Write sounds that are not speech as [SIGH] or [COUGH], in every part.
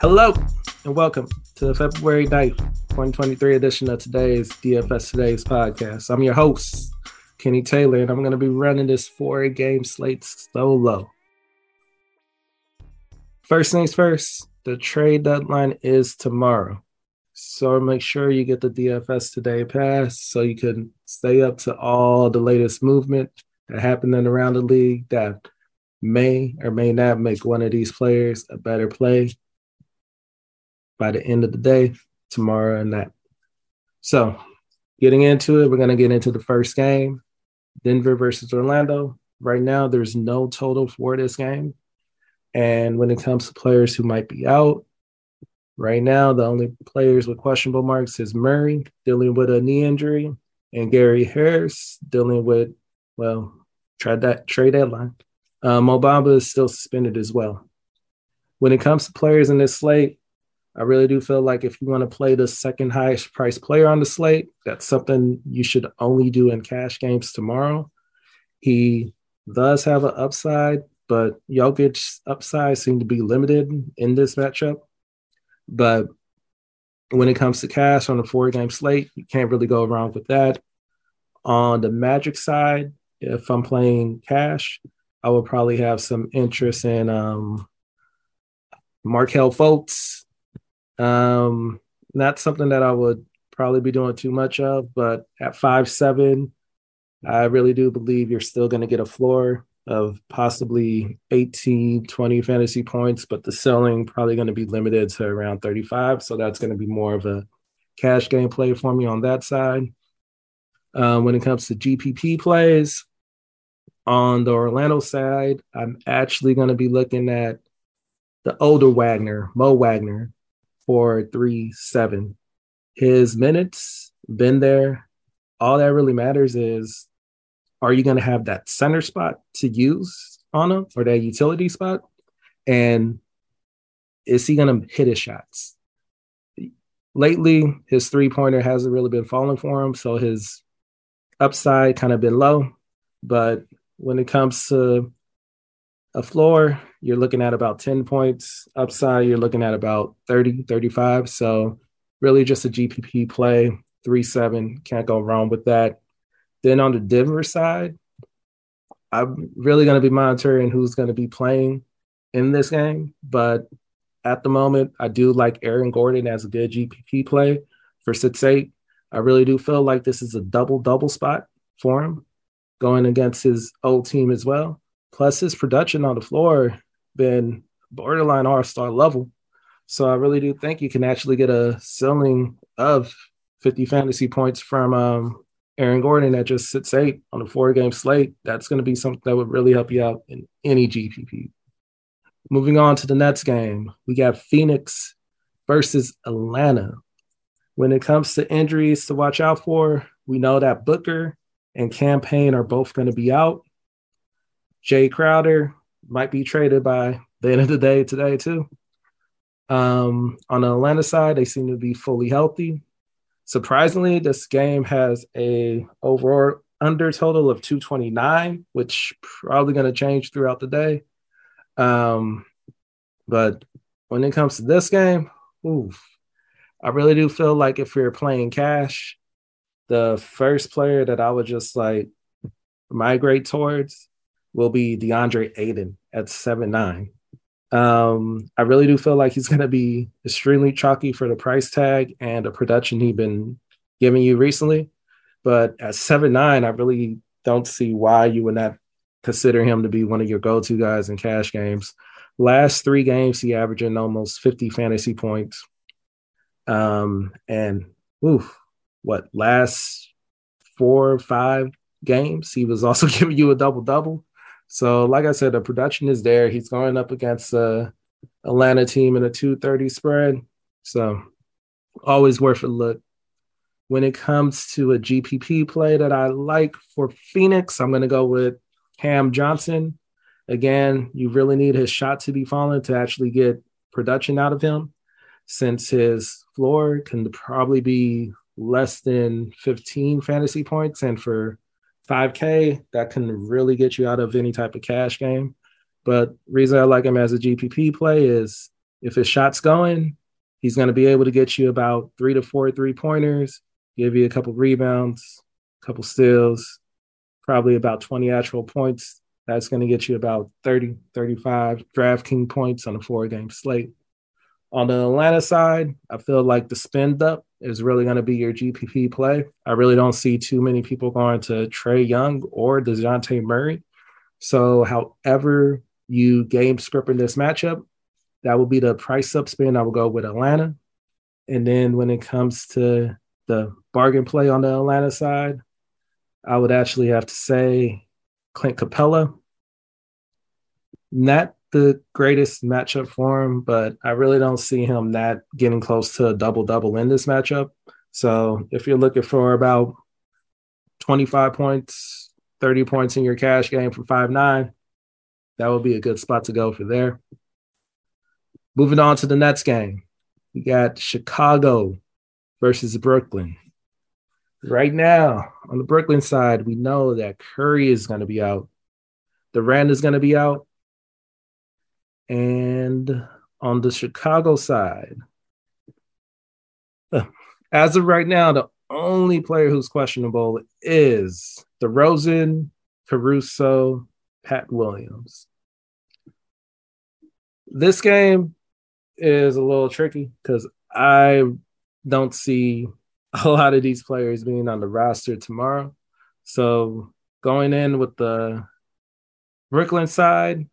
Hello and welcome to the February 9th, 2023 edition of today's DFS Today's podcast. I'm your host, Kenny Taylor, and I'm going to be running this four game slate solo. First things first, the trade deadline is tomorrow. So make sure you get the DFS Today pass so you can stay up to all the latest movement that happening around the league that may or may not make one of these players a better play by the end of the day, tomorrow and that. So, getting into it, we're going to get into the first game Denver versus Orlando. Right now, there's no total for this game. And when it comes to players who might be out, right now, the only players with questionable marks is Murray dealing with a knee injury and Gary Harris dealing with, well, trade that trade deadline. Um, Bamba is still suspended as well. When it comes to players in this slate, I really do feel like if you want to play the second highest priced player on the slate, that's something you should only do in cash games tomorrow. He does have an upside, but Jokic's upside seem to be limited in this matchup. But when it comes to cash on a four game slate, you can't really go wrong with that. On the Magic side, if I'm playing cash, I would probably have some interest in um, Markelle Fultz um, not something that I would probably be doing too much of, but at five seven, I really do believe you're still going to get a floor of possibly 18, 20 fantasy points, but the selling probably going to be limited to around 35. So that's going to be more of a cash game play for me on that side. Um, when it comes to GPP plays, on the Orlando side, I'm actually going to be looking at the older Wagner, Mo Wagner four, three, seven. His minutes been there. All that really matters is are you going to have that center spot to use on him or that utility spot? And is he going to hit his shots? Lately, his three pointer hasn't really been falling for him. So his upside kind of been low. But when it comes to a floor, you're looking at about 10 points. Upside, you're looking at about 30, 35. So really just a GPP play, 3 7. Can't go wrong with that. Then on the Denver side, I'm really going to be monitoring who's going to be playing in this game. But at the moment, I do like Aaron Gordon as a good GPP play for 6 8. I really do feel like this is a double double spot for him going against his old team as well. Plus, his production on the floor been borderline all star level. So I really do think you can actually get a ceiling of 50 fantasy points from um, Aaron Gordon that just sits eight on a four game slate. That's going to be something that would really help you out in any GPP. Moving on to the Nets game, we got Phoenix versus Atlanta. When it comes to injuries to watch out for, we know that Booker and Cam Payne are both going to be out. Jay Crowder might be traded by the end of the day today too. Um, on the Atlanta side, they seem to be fully healthy. Surprisingly, this game has a overall under total of 229, which probably going to change throughout the day. Um, but when it comes to this game, oof, I really do feel like if you're playing cash, the first player that I would just like migrate towards will be DeAndre Ayton at seven nine. Um, I really do feel like he's going to be extremely chalky for the price tag and the production he's been giving you recently. But at seven nine, I really don't see why you would not consider him to be one of your go to guys in cash games. Last three games, he averaging almost 50 fantasy points. Um, and oof, what last four or five games, he was also [LAUGHS] giving you a double double. So, like I said, the production is there. He's going up against a Atlanta team in a 230 spread. So, always worth a look. When it comes to a GPP play that I like for Phoenix, I'm going to go with Cam Johnson. Again, you really need his shot to be falling to actually get production out of him, since his floor can probably be less than 15 fantasy points. And for 5K, that can really get you out of any type of cash game. But reason I like him as a GPP play is if his shot's going, he's going to be able to get you about three to four three pointers, give you a couple rebounds, a couple steals, probably about 20 actual points. That's going to get you about 30, 35 DraftKings points on a four game slate. On the Atlanta side, I feel like the spend up is really going to be your GPP play. I really don't see too many people going to Trae Young or DeJounte Murray. So, however you game script in this matchup, that will be the price up spin. I will go with Atlanta. And then when it comes to the bargain play on the Atlanta side, I would actually have to say Clint Capela. Not the greatest matchup for him, but I really don't see him not getting close to a double double in this matchup. So if you're looking for about 25 points, 30 points in your cash game for five nine, that would be a good spot to go for there. Moving on to the Nets game, we got Chicago versus Brooklyn. Right now, on the Brooklyn side, we know that Curry is going to be out. Durant is going to be out. And on the Chicago side, uh, as of right now, the only player who's questionable is DeRozan, Caruso, Pat Williams. This game is a little tricky because I don't see a lot of these players being on the roster tomorrow. So going in with the Brooklyn side,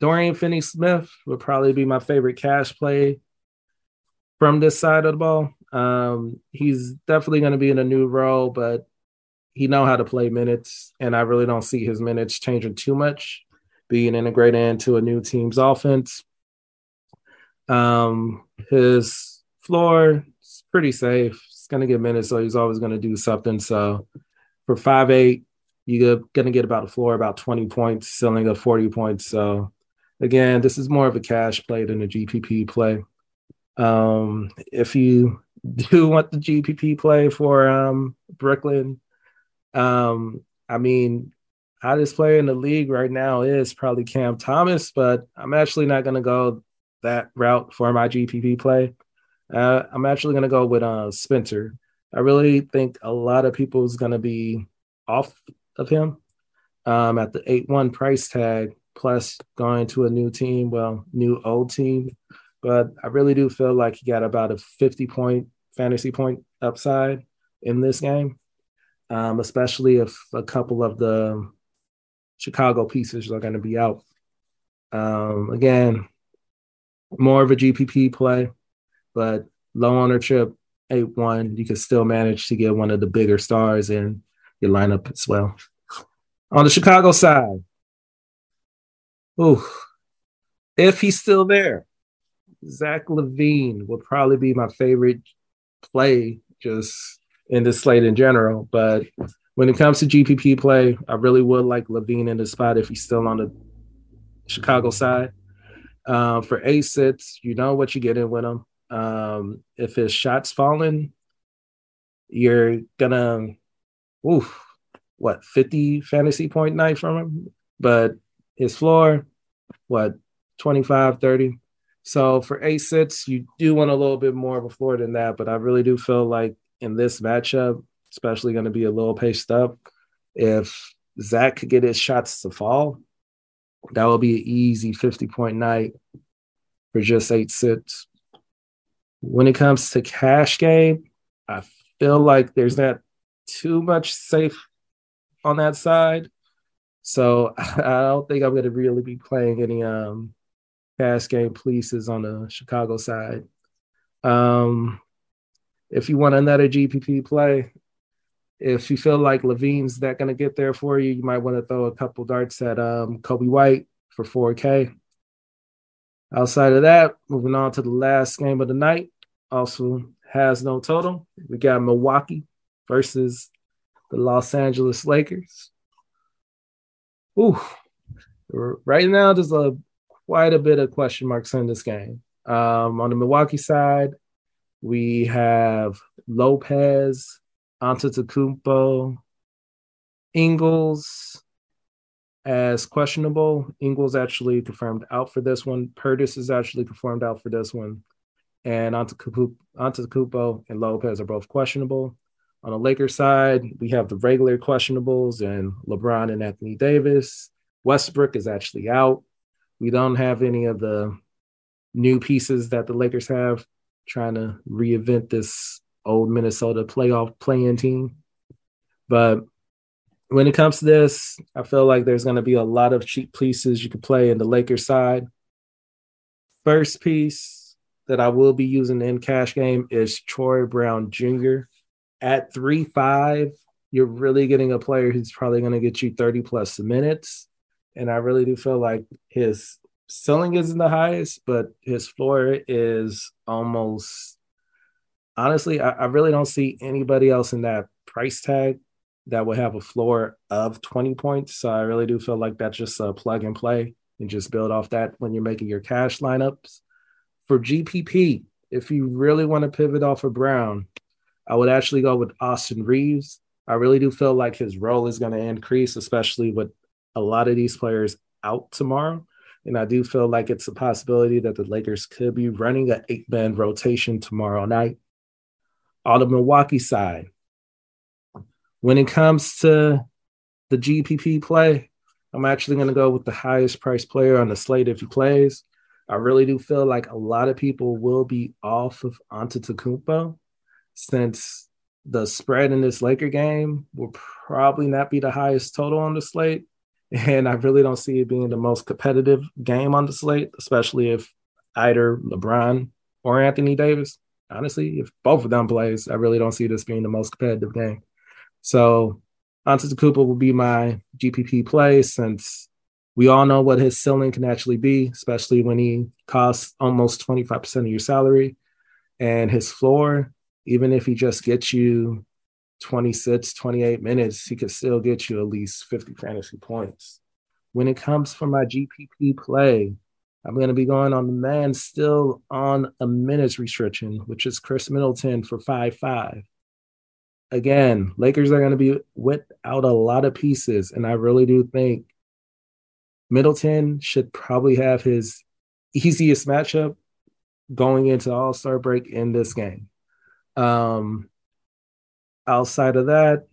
Dorian Finney Smith would probably be my favorite cash play from this side of the ball. Um, he's definitely going to be in a new role, but he know how to play minutes, and I really don't see his minutes changing too much, being integrated into a new team's offense. Um, his floor is pretty safe. He's going to get minutes, so he's always going to do something. So for five eight, you're going to get about a floor about 20 points, ceiling of 40 points. So again, this is more of a cash play than a GPP play. Um, if you [LAUGHS] do want the GPP play for um, Brooklyn, um, I mean, hottest player in the league right now is probably Cam Thomas, but I'm actually not going to go that route for my GPP play. Uh, I'm actually going to go with uh, Spencer. I really think a lot of people is going to be off of him um, at the 8 1 price tag plus going to a new team, well, new old team. But I really do feel like he got about a 50 point fantasy point upside in this game, um, especially if a couple of the Chicago pieces are going to be out. Um, again, more of a GPP play, but low ownership, 8 1, you can still manage to get one of the bigger stars in your lineup as well. On the Chicago side, Ooh, if he's still there, Zach LaVine will probably be my favorite play just in the slate in general. But when it comes to GPP play, I really would like LaVine in the spot if he's still on the Chicago side. Uh, for A sits, you know what you get in with him. Um, if his shots falling, you're gonna, oof, what, 50 fantasy point night from him? But his floor, what 25 30 so for eight sits you do want a little bit more of a floor than that but i really do feel like in this matchup especially going to be a little paced up if zach could get his shots to fall that will be an easy 50 point night for just eight sits when it comes to cash game i feel like there's not too much safe on that side so [LAUGHS] I don't think I'm going to really be playing any um pass game pieces on the Chicago side. Um, if you want another GPP play, if you feel like LaVine's that going to get there for you, you might want to throw a couple darts at um, Coby White for 4K. Outside of that, moving on to the last game of the night, also has no total. We got Milwaukee versus the Los Angeles Lakers. Ooh, right now there's a quite a bit of question marks in this game. Um, on the Milwaukee side, we have Lopez, Antetokounmpo, Ingles, as questionable. Ingles actually confirmed out for this one. Portis is actually confirmed out for this one. And Antetokounmpo and Lopez are both questionable. On the Lakers side, we have the regular questionables and LeBron and Anthony Davis. Westbrook is actually out. We don't have any of the new pieces that the Lakers have trying to reinvent this old Minnesota playoff playing team. But when it comes to this, I feel like there's going to be a lot of cheap pieces you can play in the Lakers side. First piece that I will be using in cash game is Troy Brown Jr. At 3 5, you're really getting a player who's probably going to get you 30 plus minutes. And I really do feel like his ceiling isn't the highest, but his floor is almost honestly, I, I really don't see anybody else in that price tag that would have a floor of 20 points. So I really do feel like that's just a plug and play and just build off that when you're making your cash lineups. For GPP, if you really want to pivot off of Brown, I would actually go with Austin Reaves. I really do feel like his role is going to increase, especially with a lot of these players out tomorrow. And I do feel like it's a possibility that the Lakers could be running an eight man rotation tomorrow night. On the Milwaukee side, when it comes to the GPP play, I'm actually going to go with the highest priced player on the slate if he plays. I really do feel like a lot of people will be off of Antetokounmpo since the spread in this Laker game will probably not be the highest total on the slate. And I really don't see it being the most competitive game on the slate, especially if either LeBron or Anthony Davis. Honestly, if both of them plays, I really don't see this being the most competitive game. So Antetokounmpo will be my GPP play since we all know what his ceiling can actually be, especially when he costs almost 25% of your salary. And his floor, even if he just gets you 26, 28 minutes, he could still get you at least 50 fantasy points. When it comes for my GPP play, I'm going to be going on the man still on a minutes restriction, which is Khris Middleton for 5 5 again, Lakers are going to be without a lot of pieces. And I really do think Middleton should probably have his easiest matchup going into All Star break in this game. Um, outside of that,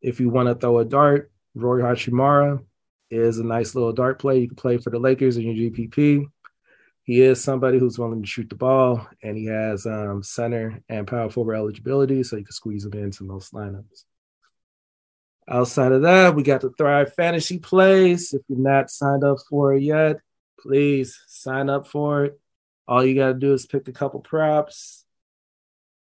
if you want to throw a dart, Rui Hachimura is a nice little dart play. You can play for the Lakers in your GPP he is somebody who's willing to shoot the ball, and he has um, center and power forward eligibility, so you can squeeze him into most lineups. Outside of that, we got the Thrive Fantasy Plays. If you're not signed up for it yet, please sign up for it. All you got to do is pick a couple props.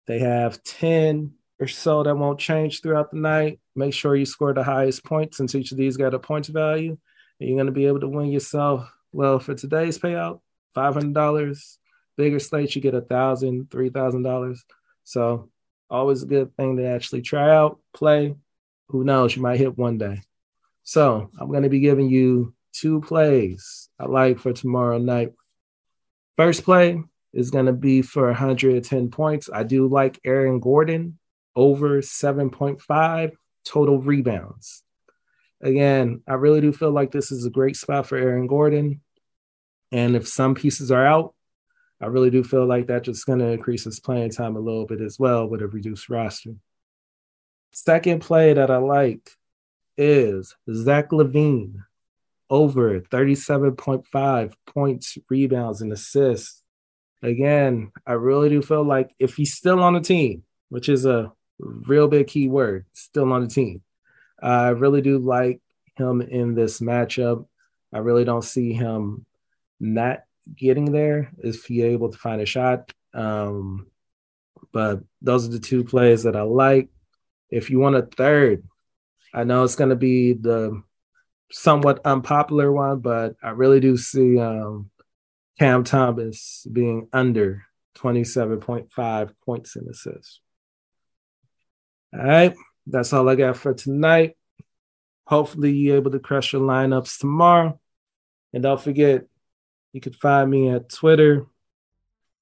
They have 10 or so that won't change throughout the night. Make sure you score the highest points since each of these got a points value. And you're going to be able to win yourself, well, for today's payout, five hundred dollars. Bigger slates, you get a thousand, three thousand dollars. So always a good thing to actually try out, play. Who knows? You might hit one day. So I'm going to be giving you two plays I like for tomorrow night. First play is going to be for 110 points. I do like Aaron Gordon over 7.5 total rebounds. Again, I really do feel like this is a great spot for Aaron Gordon. And if some pieces are out, I really do feel like that just going to increase his playing time a little bit as well with a reduced roster. Second play that I like is Zach LaVine over 37.5 points, rebounds, and assists. Again, I really do feel like if he's still on the team, which is a real big key word, still on the team, I really do like him in this matchup. I really don't see him not getting there if he able to find a shot. Um, but those are the two plays that I like. If you want a third, I know it's going to be the somewhat unpopular one, but I really do see um, Cam Thomas being under 27.5 points in assists. All right, that's all I got for tonight. Hopefully, you're able to crush your lineups tomorrow. And don't forget, you can find me at Twitter,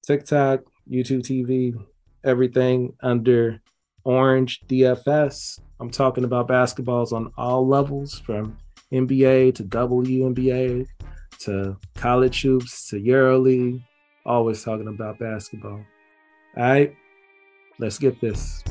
TikTok, YouTube TV, everything under Orange DFS. I'm talking about basketballs on all levels from NBA to WNBA to college hoops to EuroLeague. Always talking about basketball. All right, let's get this.